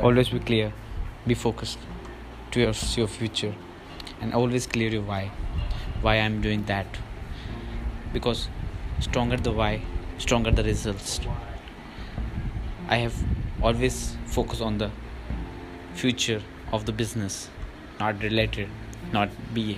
always be clear be focused. Towards your future. And always clear your why. Why i'm doing that. Because stronger the why stronger the results. I have always focused on the future of the business. Not related not ba